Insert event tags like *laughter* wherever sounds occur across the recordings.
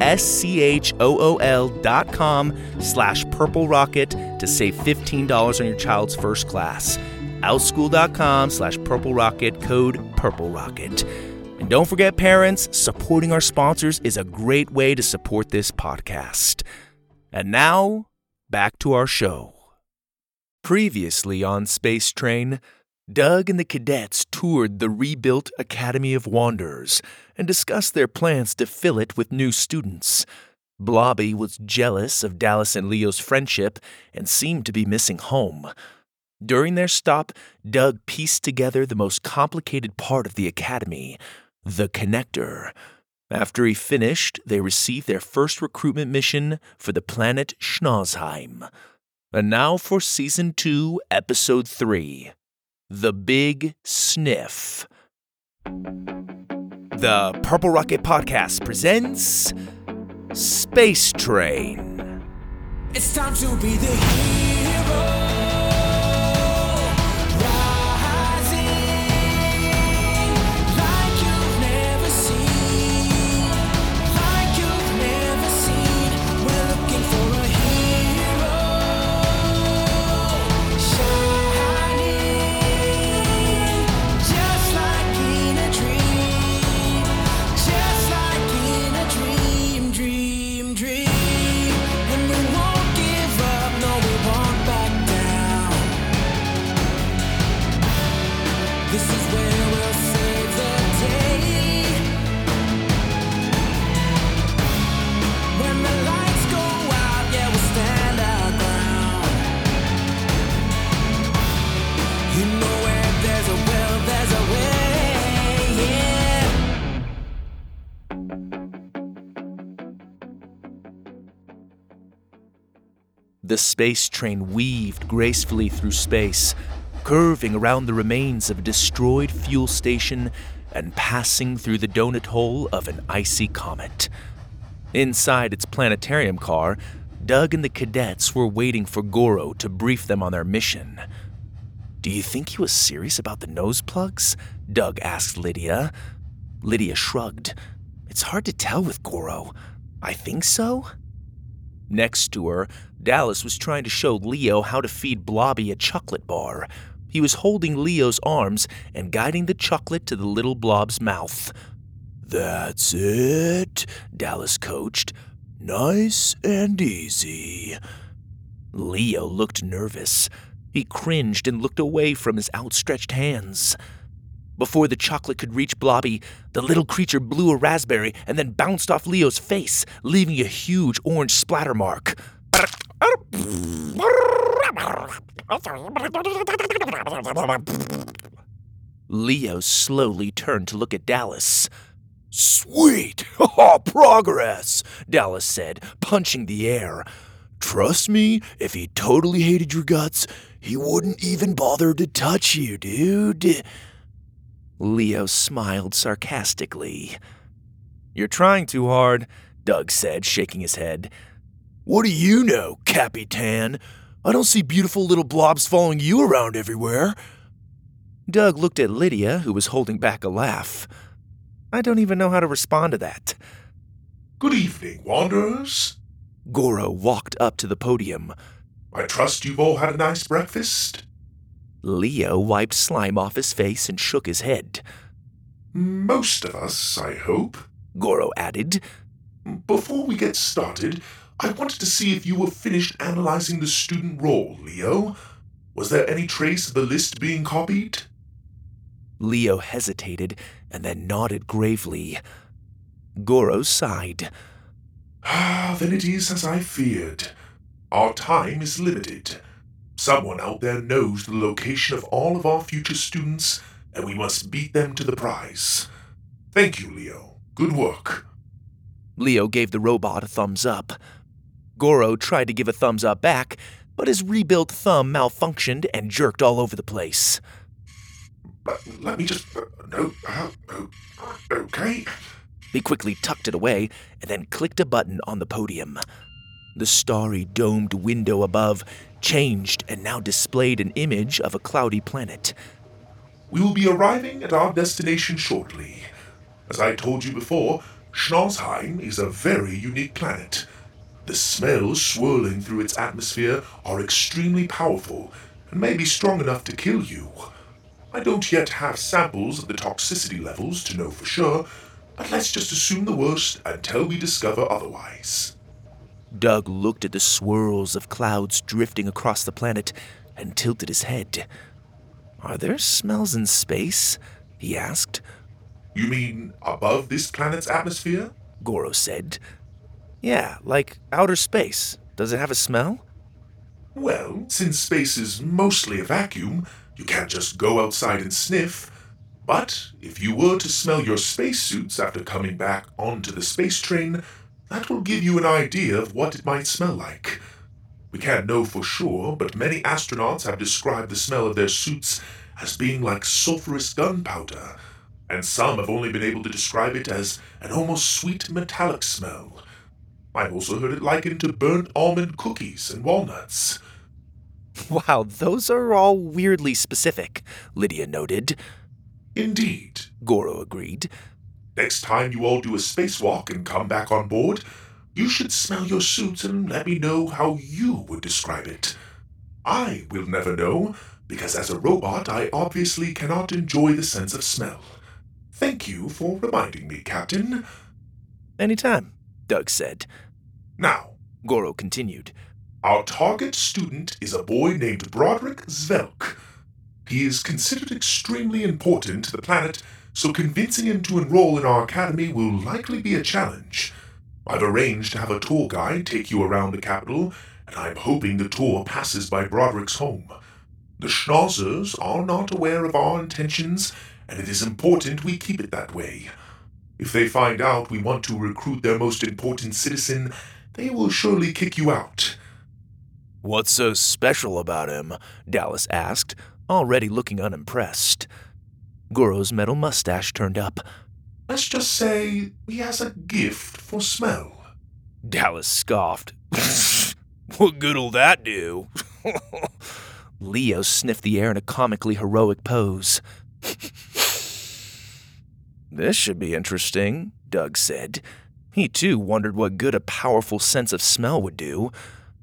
S-C-H-O-O-L dot com slash purple rocket to save $15 on your child's first class. Outschool.com slash purple rocket, code purple rocket. And don't forget, parents, supporting our sponsors is a great way to support this podcast. And now, back to our show. Previously on Space Train, Doug and the cadets toured the rebuilt Academy of Wanderers and discussed their plans to fill it with new students. Blobby was jealous of Dallas and Leo's friendship and seemed to be missing home. During their stop, Doug pieced together the most complicated part of the academy the connector. After he finished, they received their first recruitment mission for the planet Schnauzheim. And now for Season 2, Episode 3 The Big Sniff. The Purple Rocket Podcast presents Space Train. It's time to be the hero. The space train weaved gracefully through space, curving around the remains of a destroyed fuel station and passing through the donut hole of an icy comet. Inside its planetarium car, Doug and the cadets were waiting for Goro to brief them on their mission. Do you think he was serious about the nose plugs? Doug asked Lydia. Lydia shrugged. It's hard to tell with Goro. I think so. Next to her, Dallas was trying to show Leo how to feed Blobby a chocolate bar. He was holding Leo's arms and guiding the chocolate to the little blob's mouth. That's it, Dallas coached. Nice and easy. Leo looked nervous. He cringed and looked away from his outstretched hands. Before the chocolate could reach Blobby, the little creature blew a raspberry and then bounced off Leo's face, leaving a huge orange splatter mark. Leo slowly turned to look at Dallas. Sweet! Progress! Dallas said, punching the air. Trust me, if he totally hated your guts, he wouldn't even bother to touch you, dude. Leo smiled sarcastically. You're trying too hard, Doug said, shaking his head. What do you know, Capitan? I don't see beautiful little blobs following you around everywhere. Doug looked at Lydia, who was holding back a laugh. I don't even know how to respond to that. Good evening, Wanderers. Goro walked up to the podium. I trust you've all had a nice breakfast. Leo wiped slime off his face and shook his head. Most of us, I hope. Goro added. Before we get started, I wanted to see if you were finished analyzing the student roll, Leo. Was there any trace of the list being copied? Leo hesitated and then nodded gravely. Goro sighed. Ah, then it is as I feared. Our time is limited. Someone out there knows the location of all of our future students, and we must beat them to the prize. Thank you, Leo. Good work. Leo gave the robot a thumbs up. Goro tried to give a thumbs up back, but his rebuilt thumb malfunctioned and jerked all over the place. Uh, let me just. Uh, no. Uh, okay. He quickly tucked it away and then clicked a button on the podium. The starry domed window above changed and now displayed an image of a cloudy planet. We will be arriving at our destination shortly. As I told you before, Schnauzheim is a very unique planet. The smells swirling through its atmosphere are extremely powerful and may be strong enough to kill you. I don't yet have samples of the toxicity levels to know for sure, but let's just assume the worst until we discover otherwise. Doug looked at the swirls of clouds drifting across the planet and tilted his head. Are there smells in space? he asked. You mean above this planet's atmosphere? Goro said. Yeah, like outer space. Does it have a smell? Well, since space is mostly a vacuum, you can't just go outside and sniff. But if you were to smell your spacesuits after coming back onto the space train, that will give you an idea of what it might smell like. We can't know for sure, but many astronauts have described the smell of their suits as being like sulfurous gunpowder, and some have only been able to describe it as an almost sweet metallic smell. I've also heard it likened to burnt almond cookies and walnuts. Wow, those are all weirdly specific, Lydia noted. Indeed. Goro agreed. Next time you all do a spacewalk and come back on board, you should smell your suits and let me know how you would describe it. I will never know, because as a robot, I obviously cannot enjoy the sense of smell. Thank you for reminding me, Captain. Anytime, Doug said. Now, Goro continued. our target student is a boy named Broderick Zvelk. He is considered extremely important to the planet, so convincing him to enroll in our academy will likely be a challenge. I've arranged to have a tour guide take you around the capital, and I'm hoping the tour passes by Broderick's home. The Schnauzers are not aware of our intentions, and it is important we keep it that way. If they find out we want to recruit their most important citizen, they will surely kick you out. What's so special about him? Dallas asked, already looking unimpressed. Goro's metal mustache turned up. Let's just say he has a gift for smell. Dallas scoffed. *laughs* what good'll that do? *laughs* Leo sniffed the air in a comically heroic pose. *laughs* this should be interesting, Doug said. He too wondered what good a powerful sense of smell would do,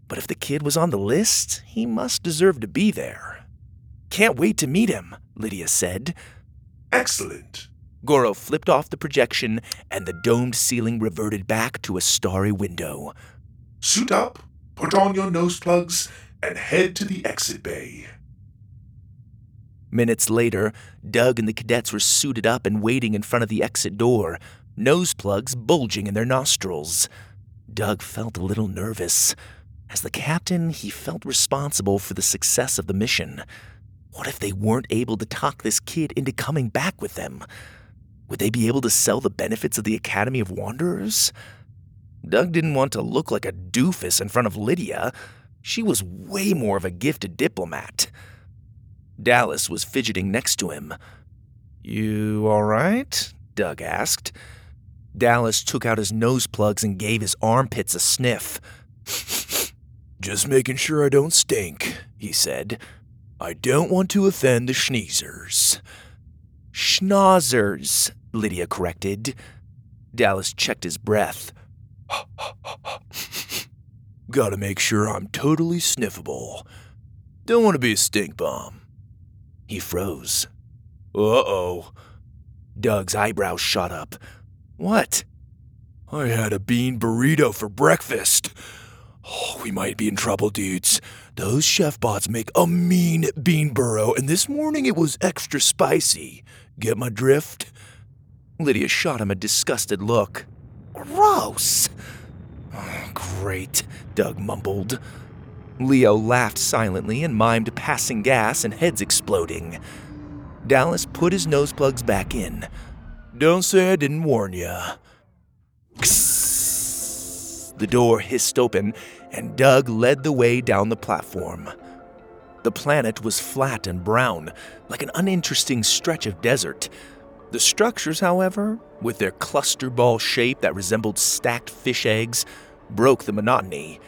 but if the kid was on the list, he must deserve to be there. Can't wait to meet him, Lydia said. Excellent. Goro flipped off the projection, and the domed ceiling reverted back to a starry window. Suit up, put on your nose plugs, and head to the exit bay. Minutes later, Doug and the cadets were suited up and waiting in front of the exit door, nose plugs bulging in their nostrils. Doug felt a little nervous. As the captain, he felt responsible for the success of the mission. What if they weren't able to talk this kid into coming back with them? Would they be able to sell the benefits of the Academy of Wanderers? Doug didn't want to look like a doofus in front of Lydia. She was way more of a gifted diplomat. Dallas was fidgeting next to him. You all right? Doug asked. Dallas took out his nose plugs and gave his armpits a sniff. *laughs* Just making sure I don't stink, he said. I don't want to offend the schneezers. Schnauzers, Lydia corrected. Dallas checked his breath. *laughs* Gotta make sure I'm totally sniffable. Don't want to be a stink bomb. He froze. Uh oh. Doug's eyebrows shot up. What? I had a bean burrito for breakfast. Oh, we might be in trouble, dudes. Those chef bots make a mean bean burro, and this morning it was extra spicy. Get my drift? Lydia shot him a disgusted look. Gross! *sighs* Great, Doug mumbled. Leo laughed silently and mimed passing gas and heads exploding. Dallas put his nose plugs back in. Don't say I didn't warn ya. The door hissed open, and Doug led the way down the platform. The planet was flat and brown, like an uninteresting stretch of desert. The structures, however, with their cluster ball shape that resembled stacked fish eggs, broke the monotony.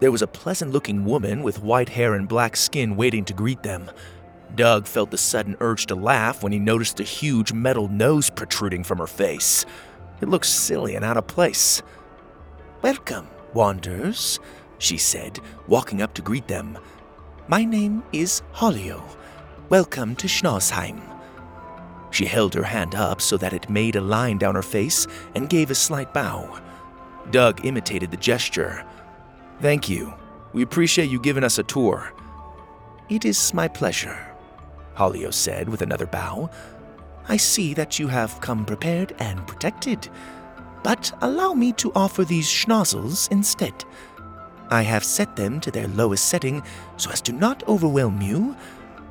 There was a pleasant looking woman with white hair and black skin waiting to greet them. Doug felt the sudden urge to laugh when he noticed a huge metal nose protruding from her face. It looked silly and out of place. Welcome, Wanderers, she said, walking up to greet them. My name is Hollio. Welcome to Schnauzheim. She held her hand up so that it made a line down her face and gave a slight bow. Doug imitated the gesture. Thank you. We appreciate you giving us a tour. It is my pleasure, Hollio said with another bow. I see that you have come prepared and protected, but allow me to offer these schnozzles instead. I have set them to their lowest setting so as to not overwhelm you.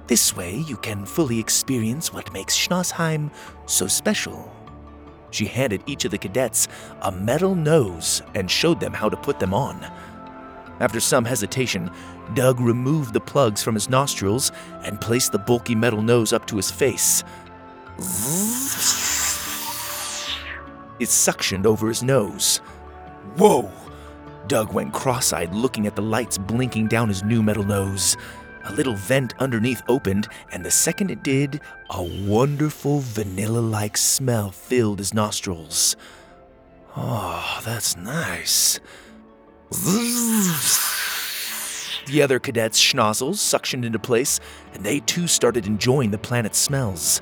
This way, you can fully experience what makes Schnauzheim so special. She handed each of the cadets a metal nose and showed them how to put them on. After some hesitation, Doug removed the plugs from his nostrils and placed the bulky metal nose up to his face. It suctioned over his nose. Whoa! Doug went cross eyed, looking at the lights blinking down his new metal nose. A little vent underneath opened, and the second it did, a wonderful vanilla like smell filled his nostrils. Oh, that's nice. The other cadets' schnozzles suctioned into place, and they too started enjoying the planet's smells.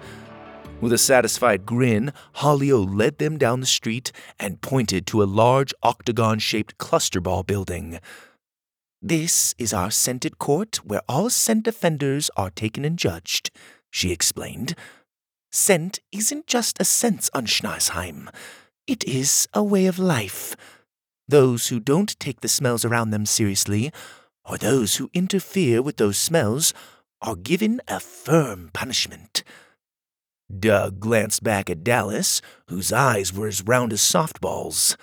With a satisfied grin, Hollio led them down the street and pointed to a large octagon shaped cluster ball building. This is our scented court where all scent offenders are taken and judged, she explained. Scent isn't just a sense on Schnauzheim, it is a way of life. Those who don't take the smells around them seriously, or those who interfere with those smells, are given a firm punishment. Doug glanced back at Dallas, whose eyes were as round as softballs.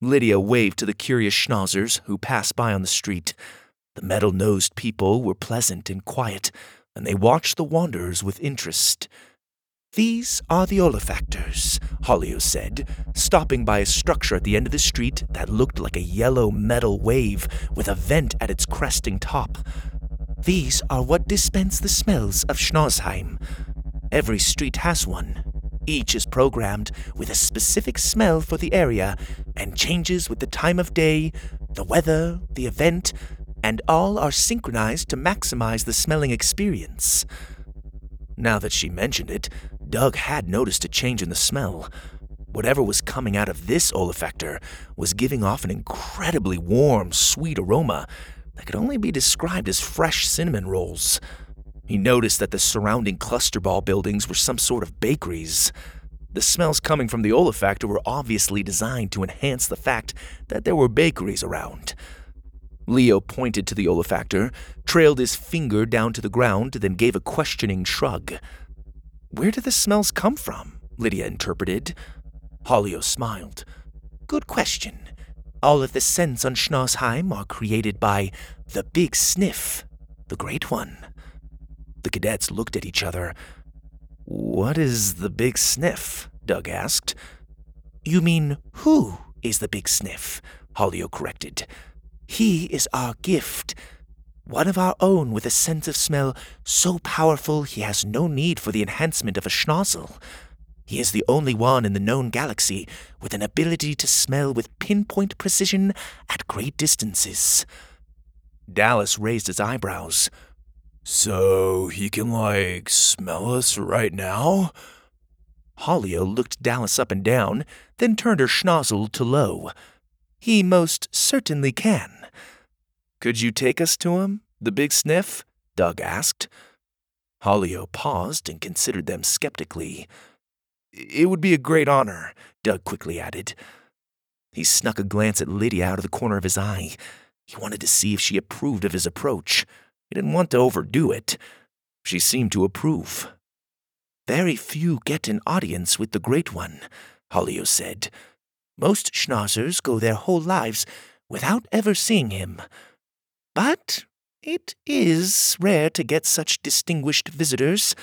Lydia waved to the curious schnauzers who passed by on the street. The metal nosed people were pleasant and quiet, and they watched the wanderers with interest. These are the olfactors, Hollio said, stopping by a structure at the end of the street that looked like a yellow metal wave with a vent at its cresting top. These are what dispense the smells of Schnauzheim. Every street has one. Each is programmed with a specific smell for the area and changes with the time of day, the weather, the event, and all are synchronized to maximize the smelling experience. Now that she mentioned it, Doug had noticed a change in the smell. Whatever was coming out of this olfactor was giving off an incredibly warm, sweet aroma that could only be described as fresh cinnamon rolls. He noticed that the surrounding cluster ball buildings were some sort of bakeries. The smells coming from the olfactor were obviously designed to enhance the fact that there were bakeries around. Leo pointed to the olfactor, trailed his finger down to the ground, then gave a questioning shrug. Where do the smells come from? Lydia interpreted. Holio smiled. Good question. All of the scents on Schnauzheim are created by the Big Sniff, the Great One. The cadets looked at each other. What is the Big Sniff? Doug asked. You mean who is the Big Sniff? Holio corrected. He is our gift. One of our own with a sense of smell so powerful he has no need for the enhancement of a schnozzle. He is the only one in the known galaxy with an ability to smell with pinpoint precision at great distances. Dallas raised his eyebrows. So he can, like, smell us right now? Holio looked Dallas up and down, then turned her schnozzle to low. He most certainly can. Could you take us to him, the big sniff? Doug asked. Holio paused and considered them skeptically. It would be a great honor, Doug quickly added. He snuck a glance at Lydia out of the corner of his eye. He wanted to see if she approved of his approach. He didn't want to overdo it. She seemed to approve. Very few get an audience with the Great One, Holio said. Most schnauzers go their whole lives without ever seeing him. But it is rare to get such distinguished visitors.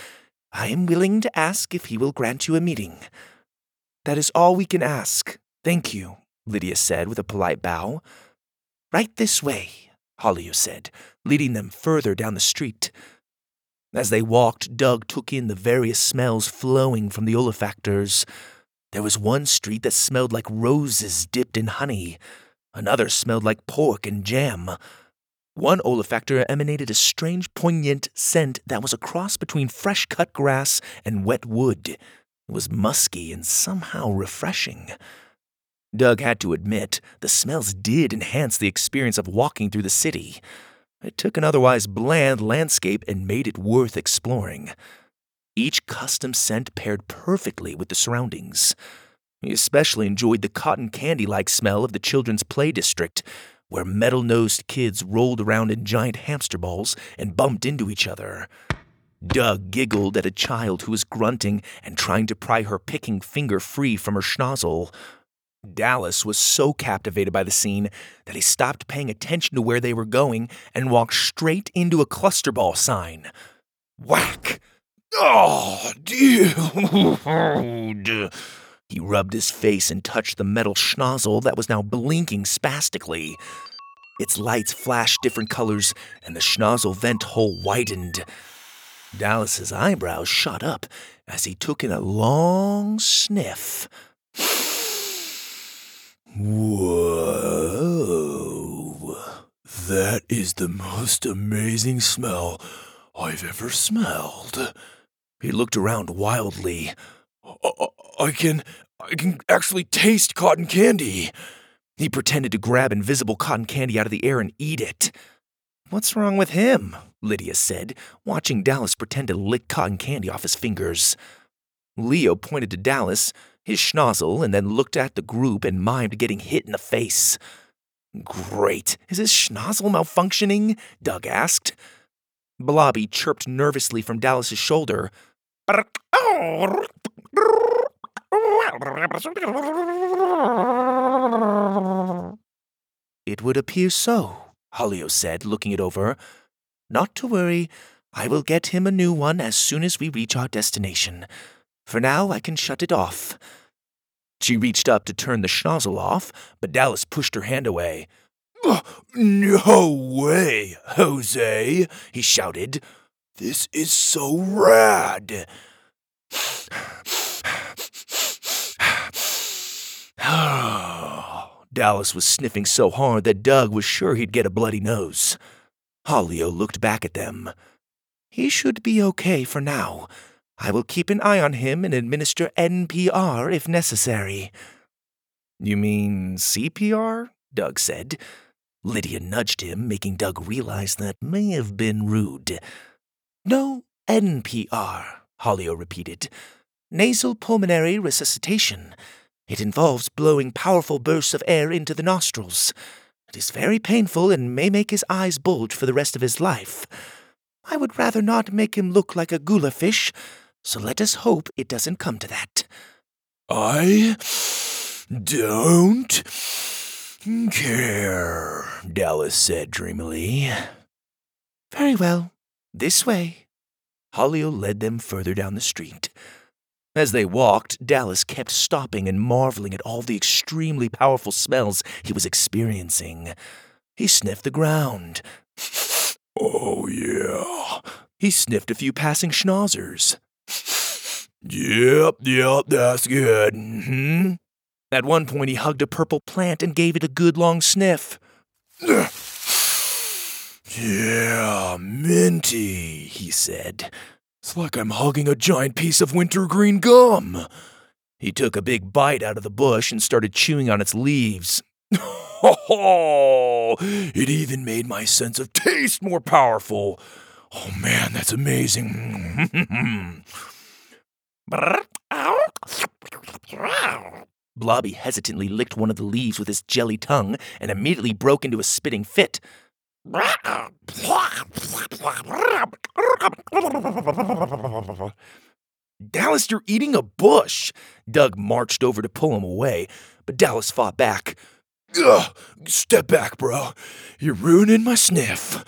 I am willing to ask if he will grant you a meeting. That is all we can ask. Thank you, Lydia said with a polite bow. Right this way, Holio said, leading them further down the street. As they walked, Doug took in the various smells flowing from the olfactors. There was one street that smelled like roses dipped in honey. Another smelled like pork and jam. One olfactor emanated a strange, poignant scent that was a cross between fresh cut grass and wet wood. It was musky and somehow refreshing. Doug had to admit, the smells did enhance the experience of walking through the city. It took an otherwise bland landscape and made it worth exploring. Each custom scent paired perfectly with the surroundings. He especially enjoyed the cotton candy like smell of the children's play district, where metal nosed kids rolled around in giant hamster balls and bumped into each other. Doug giggled at a child who was grunting and trying to pry her picking finger free from her schnozzle. Dallas was so captivated by the scene that he stopped paying attention to where they were going and walked straight into a cluster ball sign. Whack! Oh, dude! He rubbed his face and touched the metal schnozzle that was now blinking spastically. Its lights flashed different colors, and the schnozzle vent hole widened. Dallas's eyebrows shot up as he took in a long sniff. Whoa! That is the most amazing smell I've ever smelled. He looked around wildly. I, I can, I can actually taste cotton candy. He pretended to grab invisible cotton candy out of the air and eat it. What's wrong with him? Lydia said, watching Dallas pretend to lick cotton candy off his fingers. Leo pointed to Dallas, his schnozzle, and then looked at the group and mimed getting hit in the face. Great. Is his schnozzle malfunctioning? Doug asked. Blobby chirped nervously from Dallas's shoulder. It would appear so, Holio said, looking it over. Not to worry. I will get him a new one as soon as we reach our destination. For now, I can shut it off. She reached up to turn the schnozzle off, but Dallas pushed her hand away. No way, Jose, he shouted. This is so rad. *sighs* Dallas was sniffing so hard that Doug was sure he'd get a bloody nose. Holio looked back at them. He should be okay for now. I will keep an eye on him and administer NPR if necessary. You mean CPR? Doug said. Lydia nudged him, making Doug realize that may have been rude. No, NPR, Holio repeated. Nasal pulmonary resuscitation. It involves blowing powerful bursts of air into the nostrils. It is very painful and may make his eyes bulge for the rest of his life. I would rather not make him look like a gula fish, so let us hope it doesn't come to that. I don't care, Dallas said dreamily. Very well. This way. Hollio led them further down the street. As they walked, Dallas kept stopping and marveling at all the extremely powerful smells he was experiencing. He sniffed the ground. Oh, yeah. He sniffed a few passing schnauzers. Yep, yep, that's good. hmm At one point, he hugged a purple plant and gave it a good long sniff. *sighs* Yeah, minty, he said. It's like I'm hugging a giant piece of wintergreen gum. He took a big bite out of the bush and started chewing on its leaves. *laughs* It even made my sense of taste more powerful. Oh man, that's amazing. Blobby hesitantly licked one of the leaves with his jelly tongue and immediately broke into a spitting fit. Dallas, you're eating a bush. Doug marched over to pull him away, but Dallas fought back. Ugh, step back, bro. You're ruining my sniff.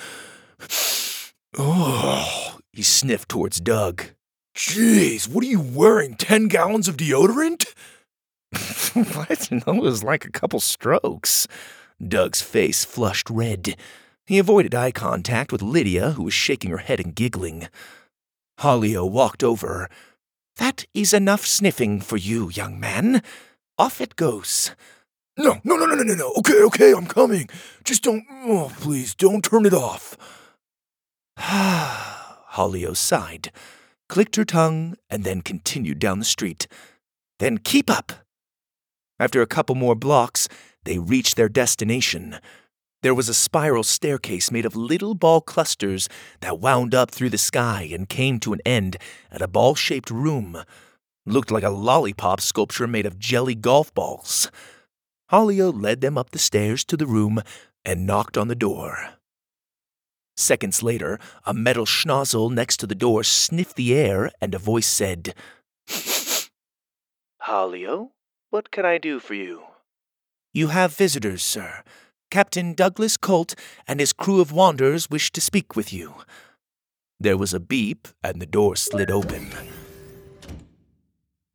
Oh, he sniffed towards Doug. Jeez, what are you wearing? Ten gallons of deodorant? *laughs* what? No, it was like a couple strokes. Doug's face flushed red. He avoided eye contact with Lydia, who was shaking her head and giggling. Holio walked over. That is enough sniffing for you, young man. Off it goes. No, no, no, no, no, no, no. Okay, okay, I'm coming. Just don't. Oh, please, don't turn it off. *sighs* Holio sighed, clicked her tongue, and then continued down the street. Then keep up. After a couple more blocks, they reached their destination. There was a spiral staircase made of little ball clusters that wound up through the sky and came to an end at a ball shaped room. Looked like a lollipop sculpture made of jelly golf balls. Holio led them up the stairs to the room and knocked on the door. Seconds later, a metal schnozzle next to the door sniffed the air and a voice said, Holio, what can I do for you? You have visitors, sir. Captain Douglas Colt and his crew of wanderers wish to speak with you. There was a beep, and the door slid open.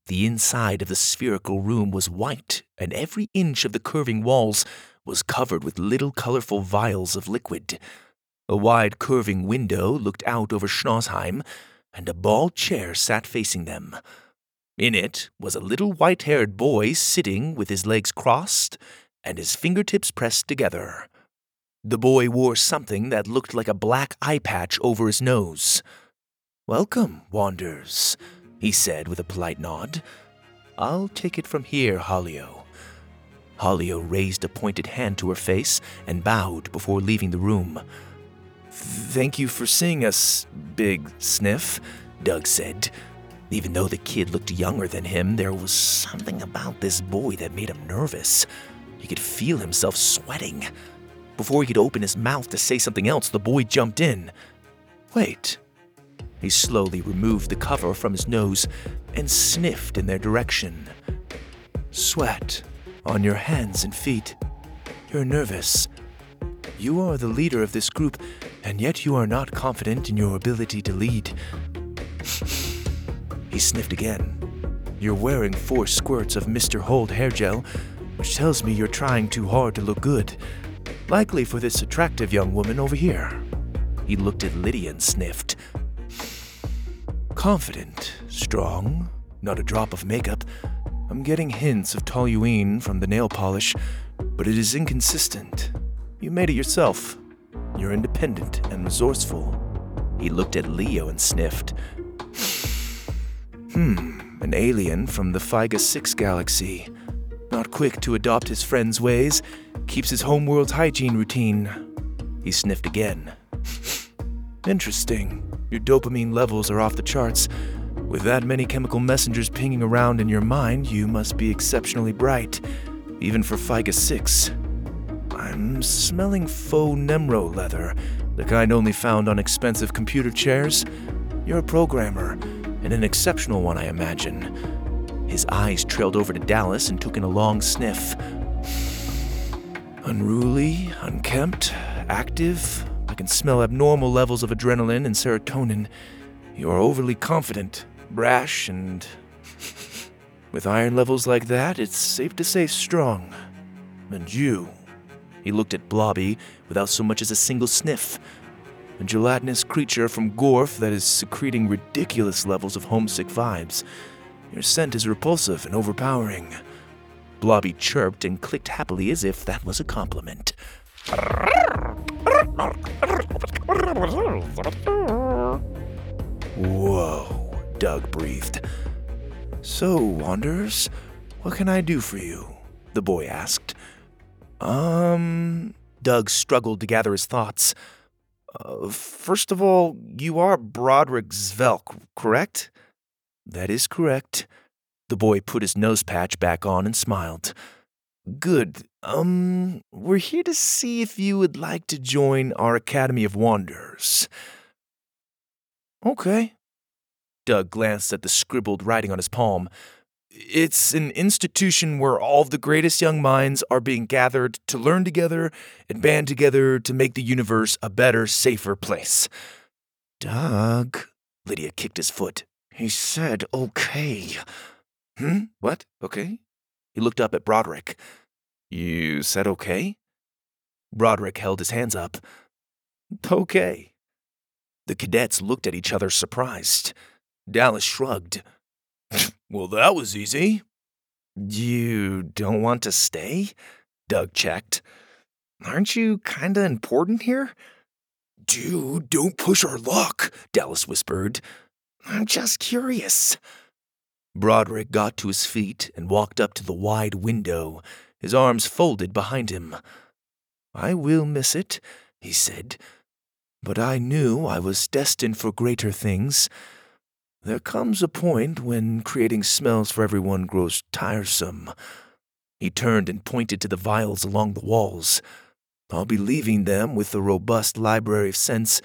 The inside of the spherical room was white, and every inch of the curving walls was covered with little colorful vials of liquid. A wide curving window looked out over Schnauzheim, and a bald chair sat facing them. In it was a little white haired boy sitting with his legs crossed and his fingertips pressed together. The boy wore something that looked like a black eye patch over his nose. Welcome, Wanders, he said with a polite nod. I'll take it from here, Holio. Holio raised a pointed hand to her face and bowed before leaving the room. Thank you for seeing us, Big Sniff, Doug said. Even though the kid looked younger than him, there was something about this boy that made him nervous. He could feel himself sweating. Before he could open his mouth to say something else, the boy jumped in. Wait. He slowly removed the cover from his nose and sniffed in their direction. Sweat on your hands and feet. You're nervous. You are the leader of this group, and yet you are not confident in your ability to lead. *laughs* he sniffed again. You're wearing four squirts of Mr. Hold hair gel, which tells me you're trying too hard to look good. Likely for this attractive young woman over here. He looked at Lydia and sniffed. Confident, strong, not a drop of makeup. I'm getting hints of toluene from the nail polish, but it is inconsistent. You made it yourself. You're independent and resourceful. He looked at Leo and sniffed. Hmm, an alien from the Figa 6 galaxy. Not quick to adopt his friend's ways, keeps his homeworld's hygiene routine. He sniffed again. Interesting. Your dopamine levels are off the charts. With that many chemical messengers pinging around in your mind, you must be exceptionally bright, even for Figa 6. I'm smelling faux Nemro leather, the kind only found on expensive computer chairs. You're a programmer, and an exceptional one, I imagine. His eyes trailed over to Dallas and took in a long sniff. Unruly, unkempt, active. I can smell abnormal levels of adrenaline and serotonin. You are overly confident, brash, and. *laughs* With iron levels like that, it's safe to say strong. And you. He looked at Blobby without so much as a single sniff. A gelatinous creature from Gorf that is secreting ridiculous levels of homesick vibes. Your scent is repulsive and overpowering. Blobby chirped and clicked happily as if that was a compliment. Whoa, Doug breathed. So, Wanderers, what can I do for you? The boy asked. Um, Doug struggled to gather his thoughts. Uh, first of all, you are Broderick Zvelk, correct? That is correct. The boy put his nose patch back on and smiled. Good. Um, we're here to see if you would like to join our Academy of Wanderers. Okay. Doug glanced at the scribbled writing on his palm. It's an institution where all of the greatest young minds are being gathered to learn together and band together to make the universe a better, safer place. Doug, Lydia kicked his foot. He said okay. Hmm? What? Okay? He looked up at Broderick. You said okay? Broderick held his hands up. Okay. The cadets looked at each other surprised. Dallas shrugged. Well, that was easy. You don't want to stay? Doug checked. Aren't you kinda important here? Dude, don't push our luck, Dallas whispered. I'm just curious. Broderick got to his feet and walked up to the wide window, his arms folded behind him. I will miss it, he said, but I knew I was destined for greater things. There comes a point when creating smells for everyone grows tiresome. He turned and pointed to the vials along the walls. I'll be leaving them with a robust library of scents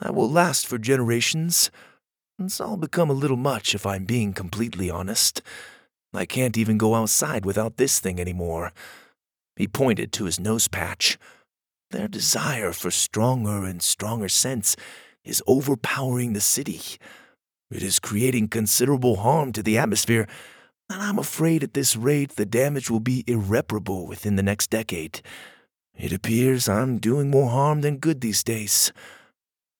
that will last for generations. It's all become a little much if I'm being completely honest. I can't even go outside without this thing anymore. He pointed to his nose patch. Their desire for stronger and stronger scents is overpowering the city. It is creating considerable harm to the atmosphere, and I'm afraid at this rate the damage will be irreparable within the next decade. It appears I'm doing more harm than good these days.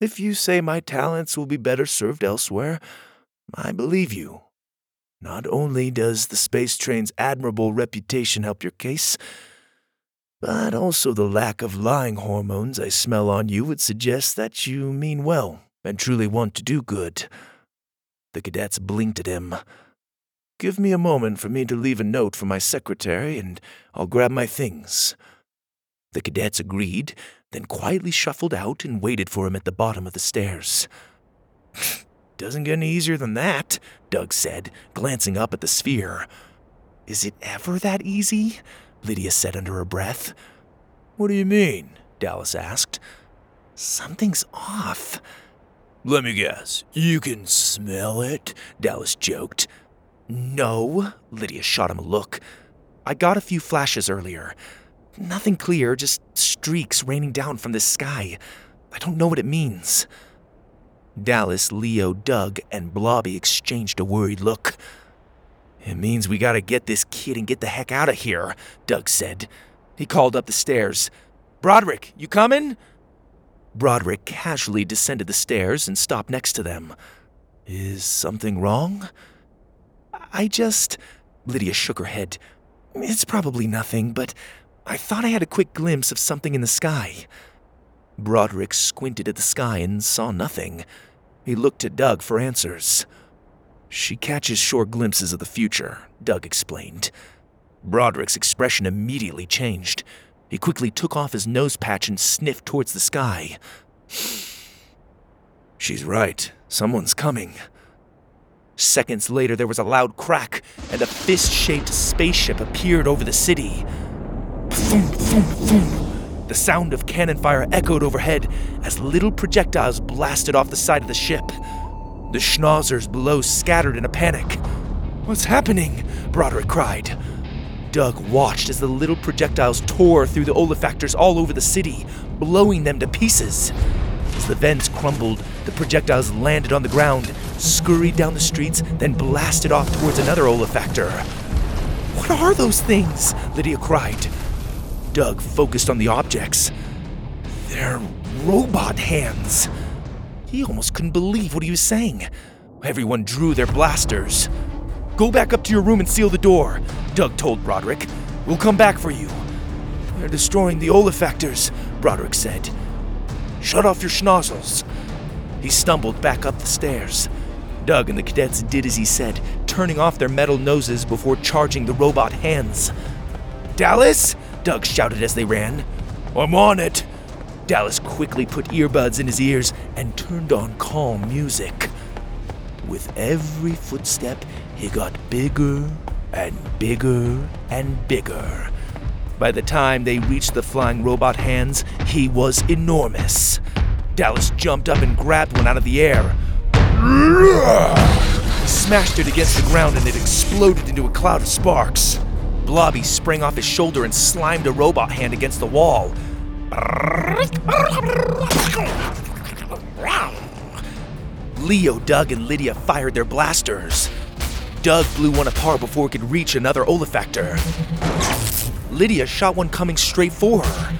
If you say my talents will be better served elsewhere, I believe you. Not only does the space train's admirable reputation help your case, but also the lack of lying hormones I smell on you would suggest that you mean well and truly want to do good. The cadets blinked at him. Give me a moment for me to leave a note for my secretary, and I'll grab my things. The cadets agreed, then quietly shuffled out and waited for him at the bottom of the stairs. *laughs* Doesn't get any easier than that, Doug said, glancing up at the sphere. Is it ever that easy? Lydia said under her breath. What do you mean? Dallas asked. Something's off. Let me guess. You can smell it? Dallas joked. No, Lydia shot him a look. I got a few flashes earlier. Nothing clear, just streaks raining down from the sky. I don't know what it means. Dallas, Leo, Doug, and Blobby exchanged a worried look. It means we gotta get this kid and get the heck out of here, Doug said. He called up the stairs. Broderick, you coming? Broderick casually descended the stairs and stopped next to them. Is something wrong? I just. Lydia shook her head. It's probably nothing, but I thought I had a quick glimpse of something in the sky. Broderick squinted at the sky and saw nothing. He looked to Doug for answers. She catches short glimpses of the future, Doug explained. Broderick's expression immediately changed. He quickly took off his nose patch and sniffed towards the sky. *sighs* She's right. Someone's coming. Seconds later, there was a loud crack, and a fist shaped spaceship appeared over the city. The sound of cannon fire echoed overhead as little projectiles blasted off the side of the ship. The schnauzers below scattered in a panic. What's happening? Broderick cried. Doug watched as the little projectiles tore through the olfactors all over the city, blowing them to pieces. As the vents crumbled, the projectiles landed on the ground, scurried down the streets, then blasted off towards another olfactor. What are those things? Lydia cried. Doug focused on the objects. They're robot hands. He almost couldn't believe what he was saying. Everyone drew their blasters. Go back up to your room and seal the door, Doug told Broderick. We'll come back for you. They're destroying the olfactors, Broderick said. Shut off your schnozzles. He stumbled back up the stairs. Doug and the cadets did as he said, turning off their metal noses before charging the robot hands. Dallas? Doug shouted as they ran. I'm on it. Dallas quickly put earbuds in his ears and turned on calm music. With every footstep, he got bigger and bigger and bigger. By the time they reached the flying robot hands, he was enormous. Dallas jumped up and grabbed one out of the air. He smashed it against the ground and it exploded into a cloud of sparks. Blobby sprang off his shoulder and slimed a robot hand against the wall. Leo, Doug, and Lydia fired their blasters. Doug blew one apart before it could reach another olfactor. Lydia shot one coming straight for her.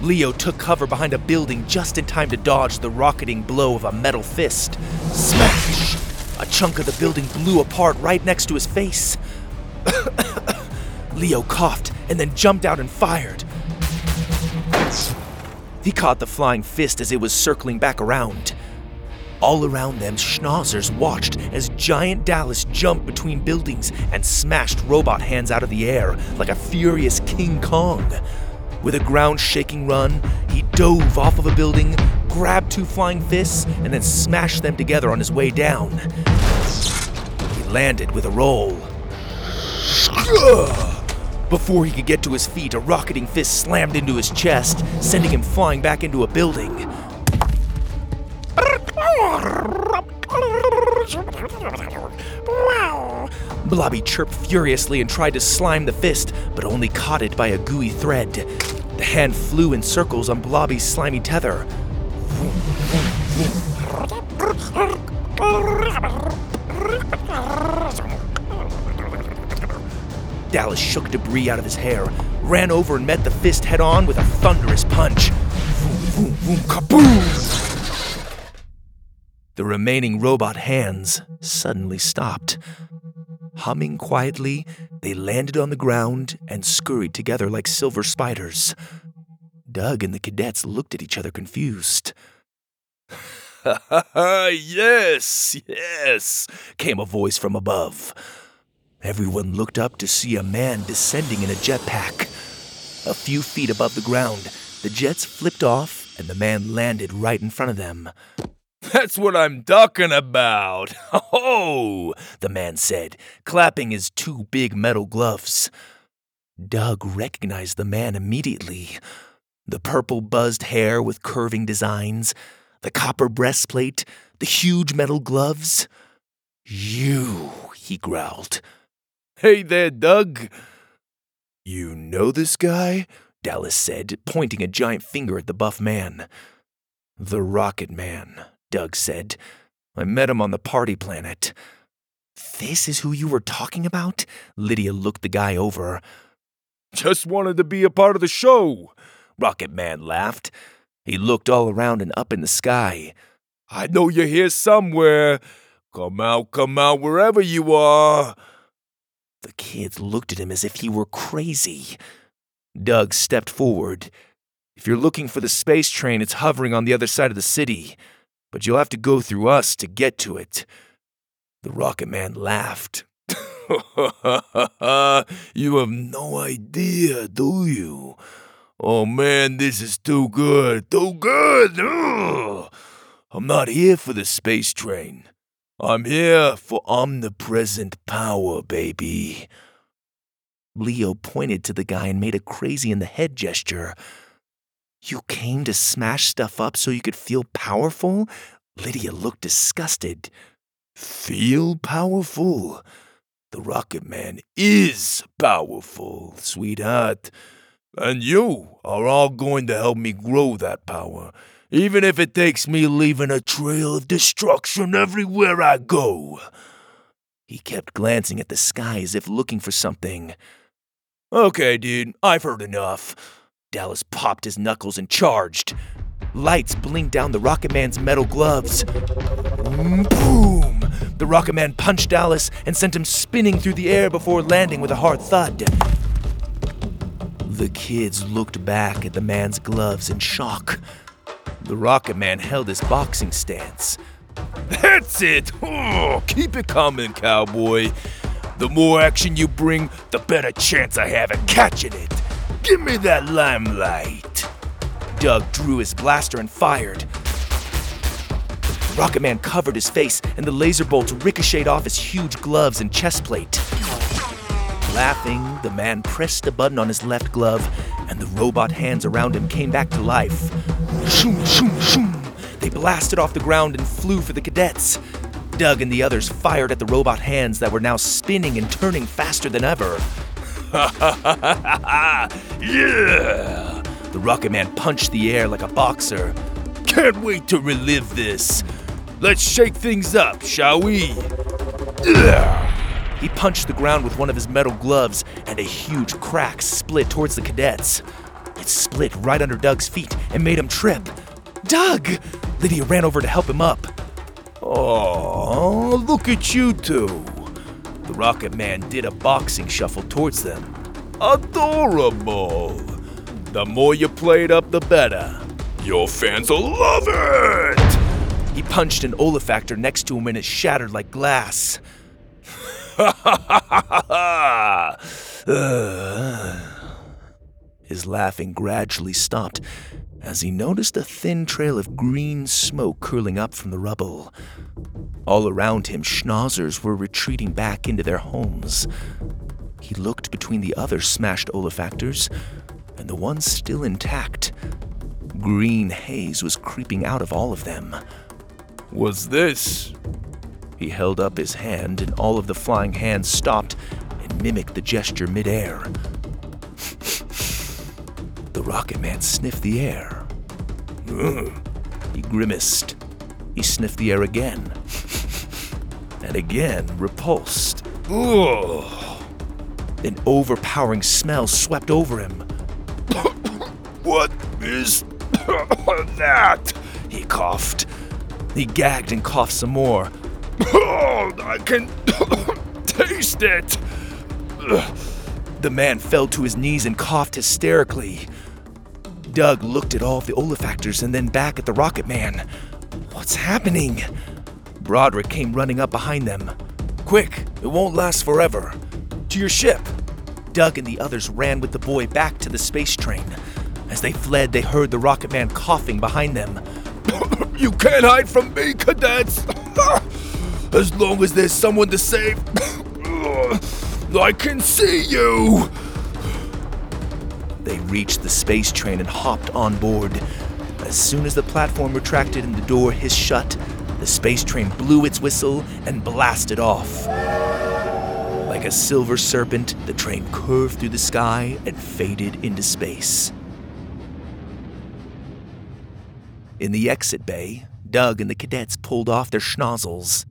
Leo took cover behind a building just in time to dodge the rocketing blow of a metal fist. Smash! A chunk of the building blew apart right next to his face. *coughs* Leo coughed and then jumped out and fired. He caught the flying fist as it was circling back around. All around them, schnauzers watched as giant Dallas jumped between buildings and smashed robot hands out of the air like a furious King Kong. With a ground shaking run, he dove off of a building, grabbed two flying fists, and then smashed them together on his way down. He landed with a roll. Before he could get to his feet, a rocketing fist slammed into his chest, sending him flying back into a building. Blobby chirped furiously and tried to slime the fist, but only caught it by a gooey thread. The hand flew in circles on Blobby's slimy tether. Dallas shook debris out of his hair, ran over and met the fist head on with a thunderous punch. Kaboom! The remaining robot hands suddenly stopped. Humming quietly, they landed on the ground and scurried together like silver spiders. Doug and the cadets looked at each other confused. *laughs* yes, yes, came a voice from above. Everyone looked up to see a man descending in a jetpack. A few feet above the ground, the jets flipped off and the man landed right in front of them. That's what I'm talking about. *laughs* Oh, the man said, clapping his two big metal gloves. Doug recognized the man immediately. The purple buzzed hair with curving designs, the copper breastplate, the huge metal gloves. You, he growled. Hey there, Doug. You know this guy? Dallas said, pointing a giant finger at the buff man. The Rocket Man, Doug said. I met him on the party planet. This is who you were talking about? Lydia looked the guy over. Just wanted to be a part of the show. Rocket Man laughed. He looked all around and up in the sky. I know you're here somewhere. Come out, come out, wherever you are. The kids looked at him as if he were crazy. Doug stepped forward. If you're looking for the space train, it's hovering on the other side of the city, but you'll have to go through us to get to it. The Rocket Man laughed. *laughs* you have no idea, do you? Oh man, this is too good, too good. Ugh. I'm not here for the space train. I'm here for omnipresent power, baby. Leo pointed to the guy and made a crazy in the head gesture. You came to smash stuff up so you could feel powerful? Lydia looked disgusted. Feel powerful? The Rocket Man is powerful, sweetheart. And you are all going to help me grow that power, even if it takes me leaving a trail of destruction everywhere I go. He kept glancing at the sky as if looking for something. Okay, dude, I've heard enough. Dallas popped his knuckles and charged. Lights blinked down the Rocket Man's metal gloves. Mm, boom! The Rocket Man punched Dallas and sent him spinning through the air before landing with a hard thud. The kids looked back at the man's gloves in shock. The Rocket Man held his boxing stance. That's it! Oh, keep it coming, cowboy. The more action you bring, the better chance I have at catching it. Give me that limelight. Doug drew his blaster and fired. Rocket Man covered his face, and the laser bolts ricocheted off his huge gloves and chest plate. Laughing, the man pressed a button on his left glove, and the robot hands around him came back to life. Shoom, shoom, shoom. They blasted off the ground and flew for the cadets. Doug and the others fired at the robot hands that were now spinning and turning faster than ever. *laughs* yeah! The Rocket Man punched the air like a boxer. Can't wait to relive this. Let's shake things up, shall we? Ugh. He punched the ground with one of his metal gloves, and a huge crack split towards the cadets. It split right under Doug's feet and made him trip. Doug! Lydia ran over to help him up. Oh, look at you two. The Rocket Man did a boxing shuffle towards them. Adorable. The more you play it up, the better. Your fans will love it! He punched an olfactor next to him and it shattered like glass. *laughs* His laughing gradually stopped as he noticed a thin trail of green smoke curling up from the rubble. All around him, schnauzers were retreating back into their homes. He looked between the other smashed olfactors and the ones still intact. Green haze was creeping out of all of them. Was this? He held up his hand, and all of the flying hands stopped and mimicked the gesture midair. Rocket Man sniffed the air. He grimaced. He sniffed the air again. *laughs* and again, repulsed. Ugh. An overpowering smell swept over him. *coughs* what is *coughs* that? He coughed. He gagged and coughed some more. I can *coughs* taste it. The man fell to his knees and coughed hysterically. Doug looked at all the olfactors and then back at the Rocket Man. What's happening? Broderick came running up behind them. Quick, it won't last forever. To your ship. Doug and the others ran with the boy back to the space train. As they fled, they heard the Rocket Man coughing behind them. *coughs* you can't hide from me, cadets! *coughs* as long as there's someone to save, *coughs* I can see you! They reached the space train and hopped on board. As soon as the platform retracted and the door hissed shut, the space train blew its whistle and blasted off. Like a silver serpent, the train curved through the sky and faded into space. In the exit bay, Doug and the cadets pulled off their schnozzles.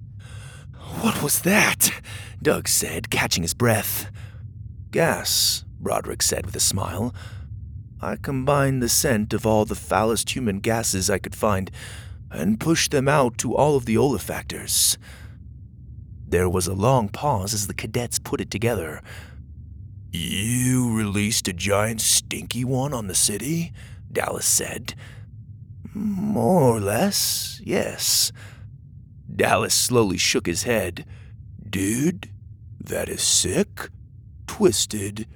What was that? Doug said, catching his breath. Gas, Broderick said with a smile. I combined the scent of all the foulest human gases I could find and pushed them out to all of the olfactors. There was a long pause as the cadets put it together. You released a giant stinky one on the city? Dallas said. More or less, yes. Dallas slowly shook his head. Dude, that is sick, twisted,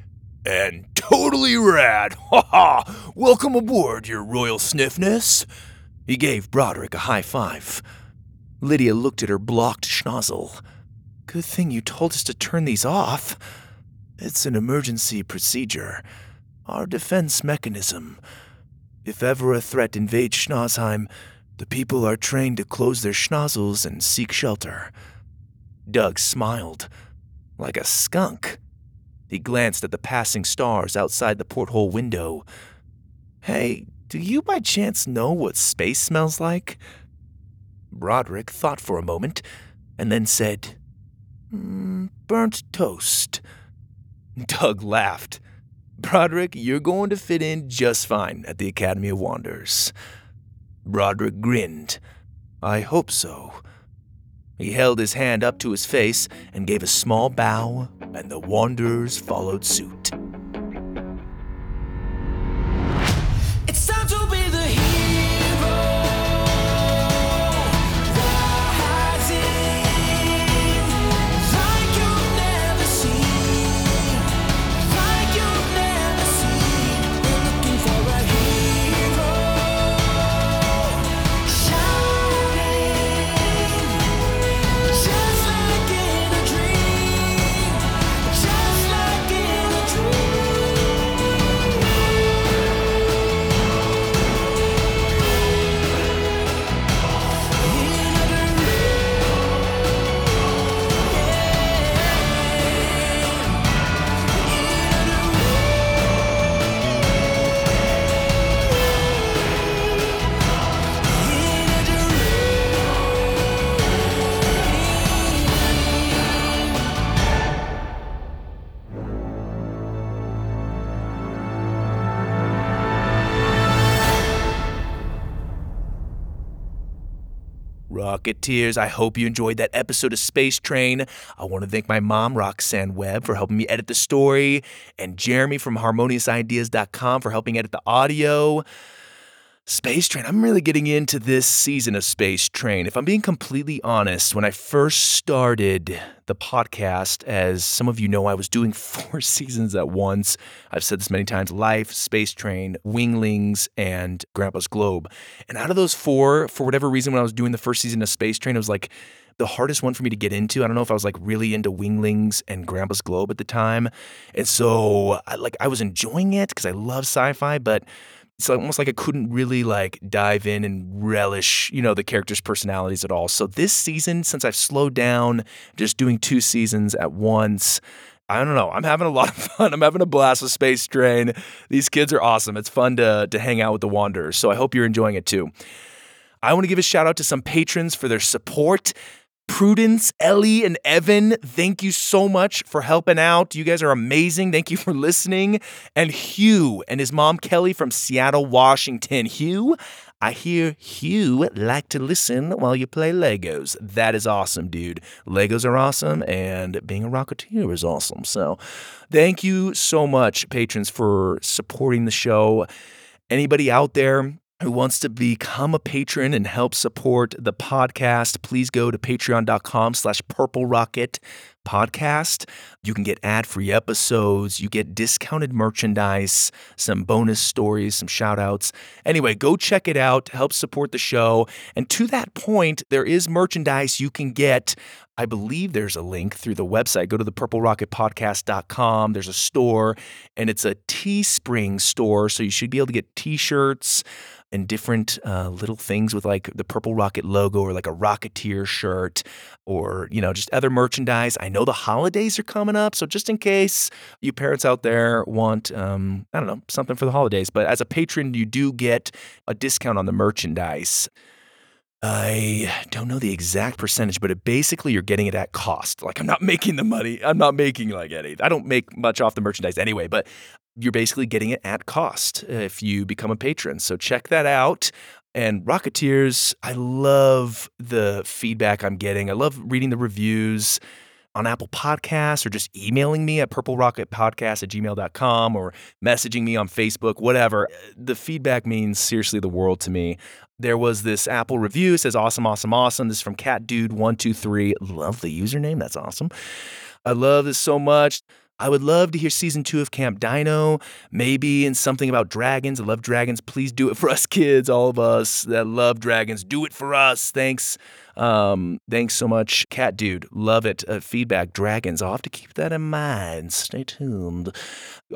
and totally rad. *laughs* Ha ha! Welcome aboard, your royal sniffness. He gave Broderick a high five. Lydia looked at her blocked schnozzle. Good thing you told us to turn these off. It's an emergency procedure, our defense mechanism. If ever a threat invades Schnauzheim, the people are trained to close their schnozzles and seek shelter. Doug smiled, like a skunk. He glanced at the passing stars outside the porthole window. Hey, do you by chance know what space smells like? Broderick thought for a moment and then said, "Mm, Burnt toast. Doug laughed. Broderick, you're going to fit in just fine at the Academy of Wonders. Broderick grinned. I hope so. He held his hand up to his face and gave a small bow, and the Wanderers followed suit. Rocketeers, I hope you enjoyed that episode of Space Train. I want to thank my mom, Roxanne Webb, for helping me edit the story, and Jeremy from HarmoniousIdeas.com for helping edit the audio. Space Train, I'm really getting into this season of Space Train. If I'm being completely honest, when I first started the podcast, as some of you know, I was doing *laughs* four seasons at once. I've said this many times Life, Space Train, Winglings, and Grandpa's Globe. And out of those four, for whatever reason, when I was doing the first season of Space Train, it was like, the hardest one for me to get into. I don't know if I was like really into Winglings and Grandpa's Globe at the time. And so I like I was enjoying it because I love sci-fi, but it's almost like I couldn't really like dive in and relish, you know, the characters' personalities at all. So this season, since I've slowed down, just doing two seasons at once, I don't know. I'm having a lot of *laughs* fun. I'm having a blast with Space Train. These kids are awesome. It's fun to to hang out with the Wanderers. So I hope you're enjoying it too. I want to give a shout out to some patrons for their support. Prudence, Ellie, and Evan, thank you so much for helping out. You guys are amazing. Thank you for listening. And Hugh and his mom Kelly from Seattle, Washington. Hugh, I hear you like to listen while you play Legos. That is awesome, dude. Legos are awesome, and being a Rocketeer is awesome. So, thank you so much, patrons, for supporting the show. Anybody out there who wants to become a patron and help support the podcast, please go to patreon.com slash purple rocket podcast. You can get ad-free episodes, you get discounted merchandise, some bonus stories, some shout outs. Anyway, go check it out, help support the show. And to that point, there is merchandise you can get I believe there's a link through the website. Go to the purplerocketpodcast.com. There's a store and it's a Teespring store. So you should be able to get t shirts and different uh, little things with like the Purple Rocket logo or like a Rocketeer shirt or, you know, just other merchandise. I know the holidays are coming up. So just in case you parents out there want, um, I don't know, something for the holidays, but as a patron, you do get a discount on the merchandise. I don't know the exact percentage, but it basically you're getting it at cost. Like I'm not making the money. I'm not making like any. I don't make much off the merchandise anyway, but you're basically getting it at cost if you become a patron. So check that out. And Rocketeers, I love the feedback I'm getting. I love reading the reviews on Apple Podcasts or just emailing me at purplerocketpodcast at gmail.com or messaging me on Facebook, whatever. Uh, the feedback means seriously the world to me. There was this Apple review says awesome, awesome, awesome. This is from Cat Dude one two three. Love the username. That's awesome. I love this so much. I would love to hear season two of Camp Dino, maybe in something about dragons. I love dragons. Please do it for us kids, all of us that love dragons. Do it for us. Thanks. Um, thanks so much, Cat Dude. Love it. Uh, feedback, dragons. I'll have to keep that in mind. Stay tuned.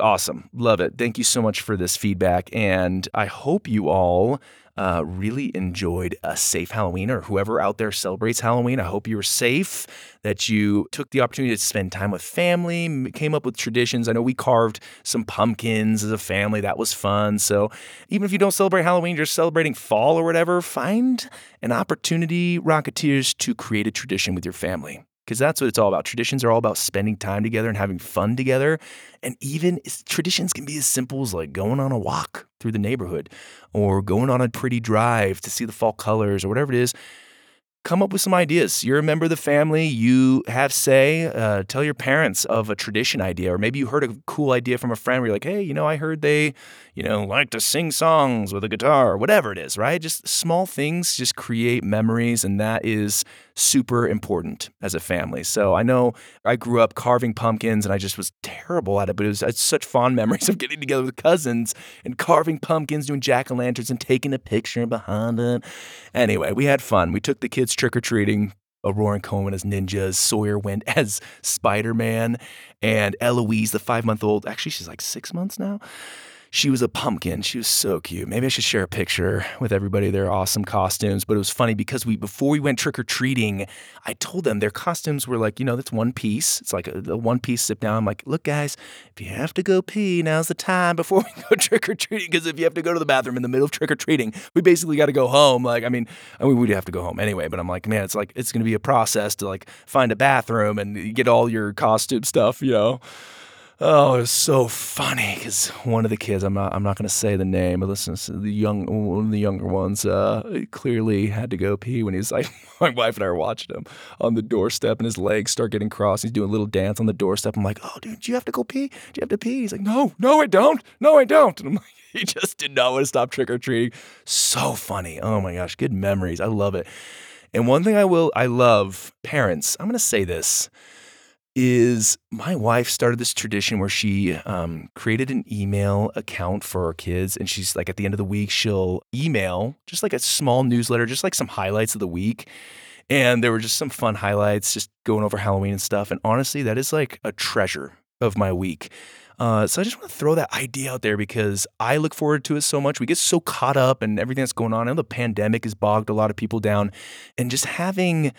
Awesome. Love it. Thank you so much for this feedback. And I hope you all uh, really enjoyed a safe Halloween or whoever out there celebrates Halloween. I hope you were safe, that you took the opportunity to spend time with family, came up with traditions. I know we carved some pumpkins as a family. That was fun. So even if you don't celebrate Halloween, you're celebrating fall or whatever, find an opportunity, Rocketeers, to create a tradition with your family because that's what it's all about. Traditions are all about spending time together and having fun together. And even traditions can be as simple as like going on a walk through the neighborhood or going on a pretty drive to see the fall colors or whatever it is. Come up with some ideas. You're a member of the family. You have say. Uh, tell your parents of a tradition idea, or maybe you heard a cool idea from a friend where you're like, "Hey, you know, I heard they, you know, like to sing songs with a guitar, or whatever it is." Right? Just small things just create memories, and that is super important as a family. So I know I grew up carving pumpkins and I just was terrible at it, but it was, such fond memories of getting together with cousins and carving pumpkins, doing jack o' lanterns, and taking a picture behind it. Anyway, we had fun. We took the kids trick or treating. Aurora and Cohen as ninjas, Sawyer went *laughs* as Spider Man, and Eloise, the five month old, actually, she's like six months now she was a pumpkin. She was so cute. Maybe I should share a picture with everybody. Their awesome costumes. But it was funny because we before we went trick or treating, I told them their costumes were like, you know, that's one piece. It's like a, a one piece sit down. I'm like, look, guys, if you have to go pee, now's the time before *laughs* we go trick or treating. Because if you have to go to the bathroom in the middle of trick or treating, we basically got to go home. Like, I mean, I mean, we'd have to go home anyway. But I'm like, man, it's like it's going to be a process to like find a bathroom and get all your costume stuff, you know. Oh, it was so funny because one of the kids, I'm not, I'm not going to say the name, but listen, the young, one of the younger ones, uh, clearly had to go pee when he was like, *laughs* my wife and I were watching him on the doorstep, and his legs start getting crossed. He's doing a little dance on the doorstep. I'm like, oh, dude, do you have to go pee? Do you have to pee? He's like, no, no, I don't, no, I don't. And I'm like, *laughs* he just did not want to stop trick or treating. So funny. Oh my gosh, good memories. I love it. And one thing I will, I love parents. I'm going to say this is my wife started this tradition where she um, created an email account for her kids. And she's like, at the end of the week, she'll email just like a small newsletter, just like some highlights of the week. And there were just some fun highlights, just going over Halloween and stuff. And honestly, that is like a treasure of my week. Uh, so I just want to throw that idea out there because I look forward to it so much. We get so caught up in everything that's going on. I know the pandemic has bogged a lot of people down, and just having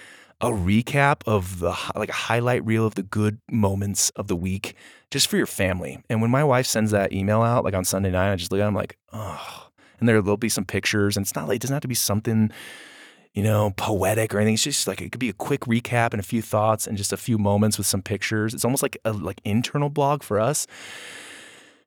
a recap of the like a highlight reel of the good moments of the week just for your family. And when my wife sends that email out like on Sunday night, I just look at it, I'm like, oh, and there, there'll be some pictures, and it's not like it doesn't have to be something you know, poetic or anything. It's just like it could be a quick recap and a few thoughts and just a few moments with some pictures. It's almost like a like internal blog for us.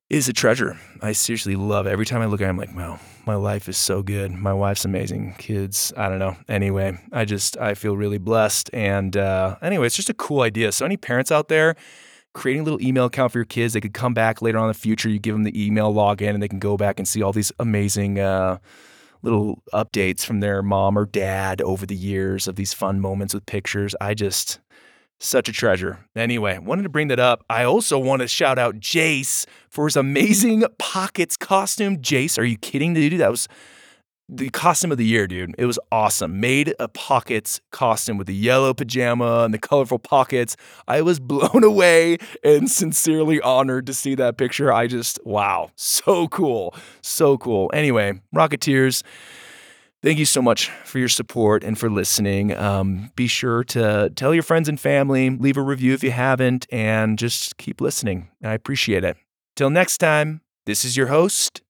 Is a treasure. I seriously love it. Every time I look at it, I'm like, wow, my life is so good. My wife's amazing. Kids, I don't know. Anyway, I just I feel really blessed. And uh, anyway, it's just a cool idea. So any parents out there creating a little email account for your kids, they could come back later on in the future. You give them the email login, and they can go back and see all these amazing. Uh, little updates from their mom or dad over the years of these fun moments with pictures. I just, such a treasure. Anyway, wanted to bring that up. I also want to shout out Jace for his amazing Pockets costume. Jace, are you kidding, dude? That was the costume of the year, dude. It was awesome. Made a pockets costume with the yellow pajama and the colorful pockets. I was *laughs* blown away and sincerely honored to see that picture. I just, wow, so cool. So cool. Anyway, Rocketeers, thank you so much for your support and for listening. Um, be sure to tell your friends and family, leave a review if you haven't, and just keep listening. I appreciate it. Till next time, this is your host,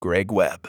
Greg Webb.